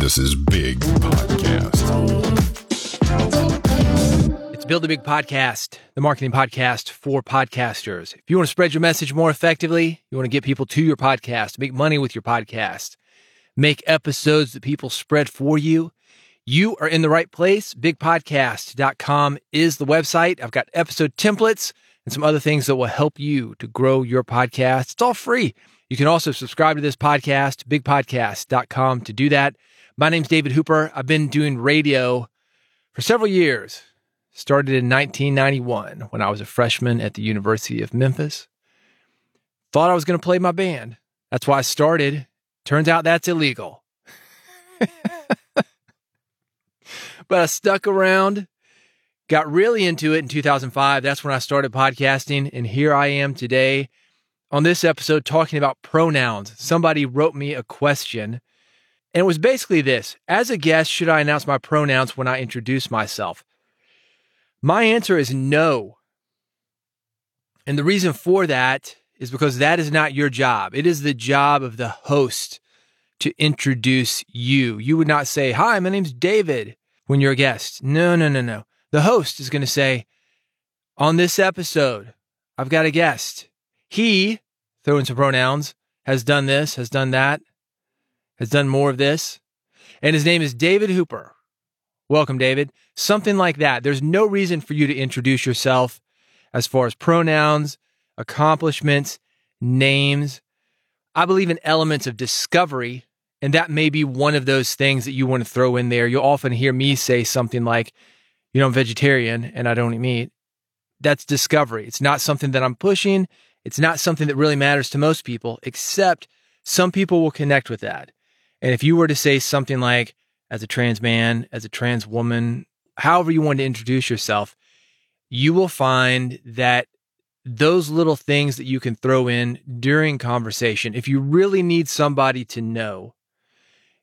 This is Big Podcast. It's Build a Big Podcast, the marketing podcast for podcasters. If you want to spread your message more effectively, you want to get people to your podcast, make money with your podcast, make episodes that people spread for you, you are in the right place. Bigpodcast.com is the website. I've got episode templates and some other things that will help you to grow your podcast. It's all free. You can also subscribe to this podcast, bigpodcast.com to do that. My name's David Hooper. I've been doing radio for several years. Started in 1991 when I was a freshman at the University of Memphis. Thought I was going to play my band. That's why I started. Turns out that's illegal. but I stuck around, got really into it in 2005. That's when I started podcasting. And here I am today on this episode talking about pronouns. Somebody wrote me a question, and it was basically this As a guest, should I announce my pronouns when I introduce myself? My answer is no. And the reason for that is because that is not your job. It is the job of the host to introduce you. You would not say, Hi, my name's David when you're a guest. No, no, no, no. The host is going to say, On this episode, I've got a guest. He, throw in some pronouns, has done this, has done that, has done more of this. And his name is David Hooper. Welcome, David. Something like that. There's no reason for you to introduce yourself as far as pronouns, accomplishments, names. I believe in elements of discovery, and that may be one of those things that you want to throw in there. You'll often hear me say something like, you know, I'm vegetarian and I don't eat meat. That's discovery. It's not something that I'm pushing. It's not something that really matters to most people, except some people will connect with that. And if you were to say something like, as a trans man, as a trans woman, however you want to introduce yourself, you will find that those little things that you can throw in during conversation, if you really need somebody to know,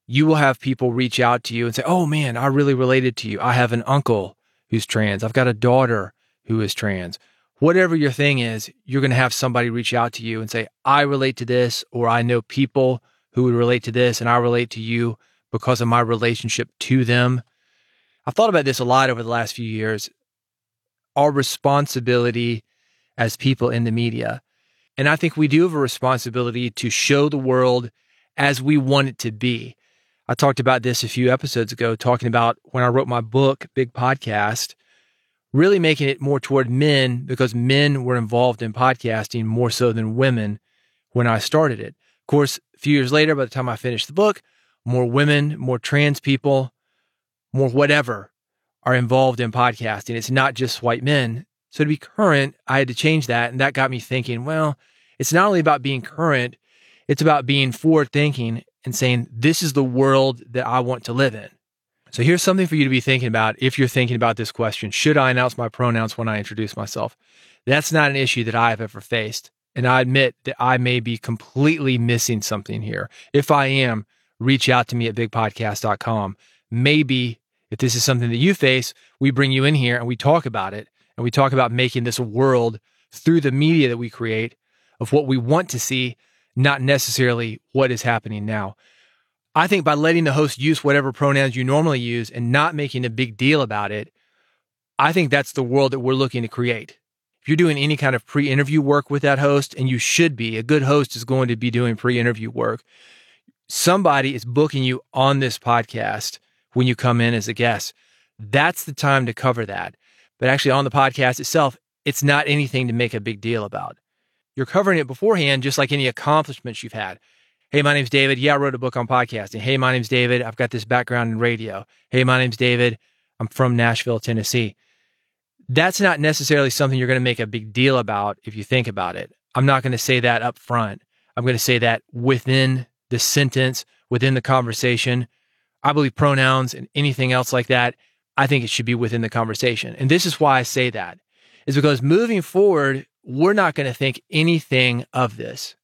you will have people reach out to you and say, Oh man, I really related to you. I have an uncle who's trans. I've got a daughter who is trans. Whatever your thing is, you're going to have somebody reach out to you and say, I relate to this, or I know people who would relate to this, and I relate to you because of my relationship to them. I've thought about this a lot over the last few years. Our responsibility as people in the media. And I think we do have a responsibility to show the world as we want it to be. I talked about this a few episodes ago, talking about when I wrote my book, Big Podcast, really making it more toward men because men were involved in podcasting more so than women when I started it. Of course, a few years later, by the time I finished the book, more women, more trans people, more whatever are involved in podcasting. It's not just white men. So to be current, I had to change that. And that got me thinking, well, it's not only about being current, it's about being forward thinking and saying, this is the world that I want to live in. So here's something for you to be thinking about if you're thinking about this question Should I announce my pronouns when I introduce myself? That's not an issue that I've ever faced. And I admit that I may be completely missing something here. If I am, reach out to me at bigpodcast.com. Maybe if this is something that you face, we bring you in here and we talk about it and we talk about making this world through the media that we create of what we want to see, not necessarily what is happening now. I think by letting the host use whatever pronouns you normally use and not making a big deal about it, I think that's the world that we're looking to create. If you're doing any kind of pre interview work with that host, and you should be, a good host is going to be doing pre interview work. Somebody is booking you on this podcast when you come in as a guest. That's the time to cover that. But actually, on the podcast itself, it's not anything to make a big deal about. You're covering it beforehand, just like any accomplishments you've had. Hey, my name's David. Yeah, I wrote a book on podcasting. Hey, my name's David. I've got this background in radio. Hey, my name's David. I'm from Nashville, Tennessee. That's not necessarily something you're going to make a big deal about if you think about it. I'm not going to say that up front. I'm going to say that within the sentence, within the conversation. I believe pronouns and anything else like that, I think it should be within the conversation. And this is why I say that, is because moving forward, we're not going to think anything of this.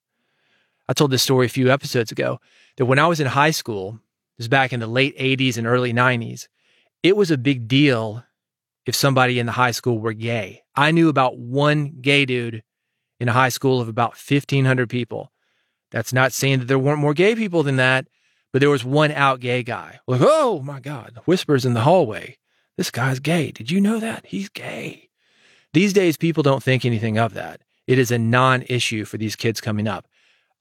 I told this story a few episodes ago that when I was in high school, this was back in the late 80s and early 90s, it was a big deal if somebody in the high school were gay. I knew about one gay dude in a high school of about 1,500 people. That's not saying that there weren't more gay people than that, but there was one out gay guy. Like, oh my God, whispers in the hallway. This guy's gay. Did you know that? He's gay. These days, people don't think anything of that. It is a non issue for these kids coming up.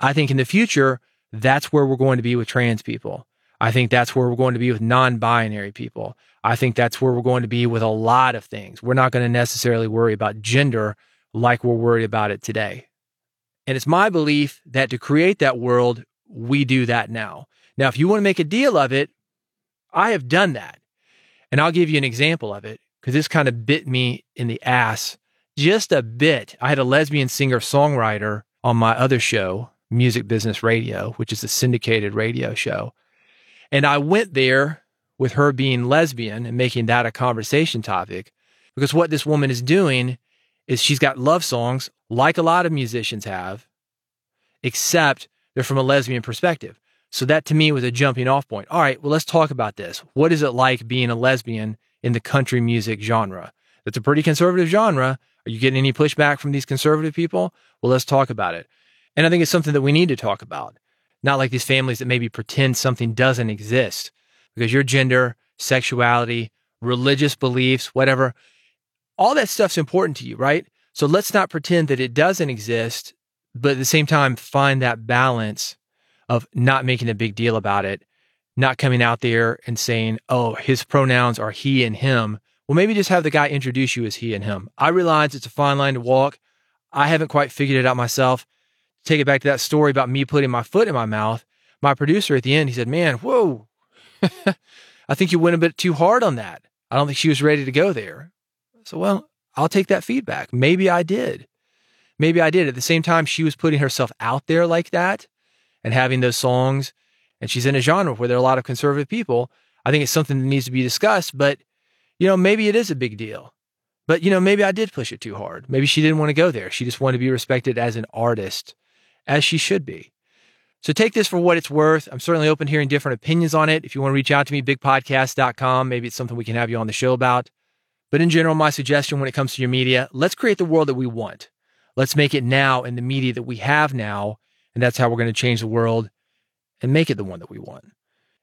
I think in the future, that's where we're going to be with trans people. I think that's where we're going to be with non binary people. I think that's where we're going to be with a lot of things. We're not going to necessarily worry about gender like we're worried about it today. And it's my belief that to create that world, we do that now. Now, if you want to make a deal of it, I have done that. And I'll give you an example of it because this kind of bit me in the ass just a bit. I had a lesbian singer songwriter on my other show, Music Business Radio, which is a syndicated radio show. And I went there with her being lesbian and making that a conversation topic because what this woman is doing is she's got love songs like a lot of musicians have, except they're from a lesbian perspective. So that to me was a jumping off point. All right, well, let's talk about this. What is it like being a lesbian in the country music genre? That's a pretty conservative genre. Are you getting any pushback from these conservative people? Well, let's talk about it. And I think it's something that we need to talk about. Not like these families that maybe pretend something doesn't exist because your gender, sexuality, religious beliefs, whatever, all that stuff's important to you, right? So let's not pretend that it doesn't exist, but at the same time, find that balance of not making a big deal about it, not coming out there and saying, oh, his pronouns are he and him. Well, maybe just have the guy introduce you as he and him. I realize it's a fine line to walk. I haven't quite figured it out myself. Take it back to that story about me putting my foot in my mouth. My producer at the end, he said, man, whoa, I think you went a bit too hard on that. I don't think she was ready to go there. So, well, I'll take that feedback. Maybe I did. Maybe I did. At the same time, she was putting herself out there like that and having those songs. And she's in a genre where there are a lot of conservative people. I think it's something that needs to be discussed, but you know, maybe it is a big deal. But you know, maybe I did push it too hard. Maybe she didn't want to go there. She just wanted to be respected as an artist, as she should be. So take this for what it's worth. I'm certainly open to hearing different opinions on it. If you want to reach out to me, bigpodcast.com. Maybe it's something we can have you on the show about. But in general, my suggestion when it comes to your media, let's create the world that we want. Let's make it now in the media that we have now. And that's how we're going to change the world and make it the one that we want.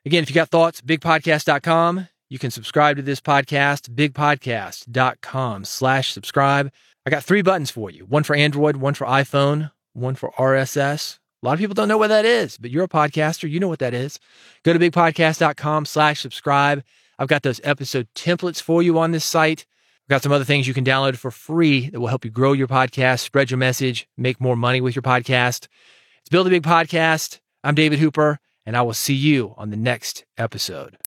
Again, if you got thoughts, bigpodcast.com. You can subscribe to this podcast, bigpodcast.com slash subscribe. I got three buttons for you one for Android, one for iPhone, one for RSS. A lot of people don't know what that is, but you're a podcaster. You know what that is. Go to bigpodcast.com slash subscribe. I've got those episode templates for you on this site. I've got some other things you can download for free that will help you grow your podcast, spread your message, make more money with your podcast. It's Build a Big Podcast. I'm David Hooper, and I will see you on the next episode.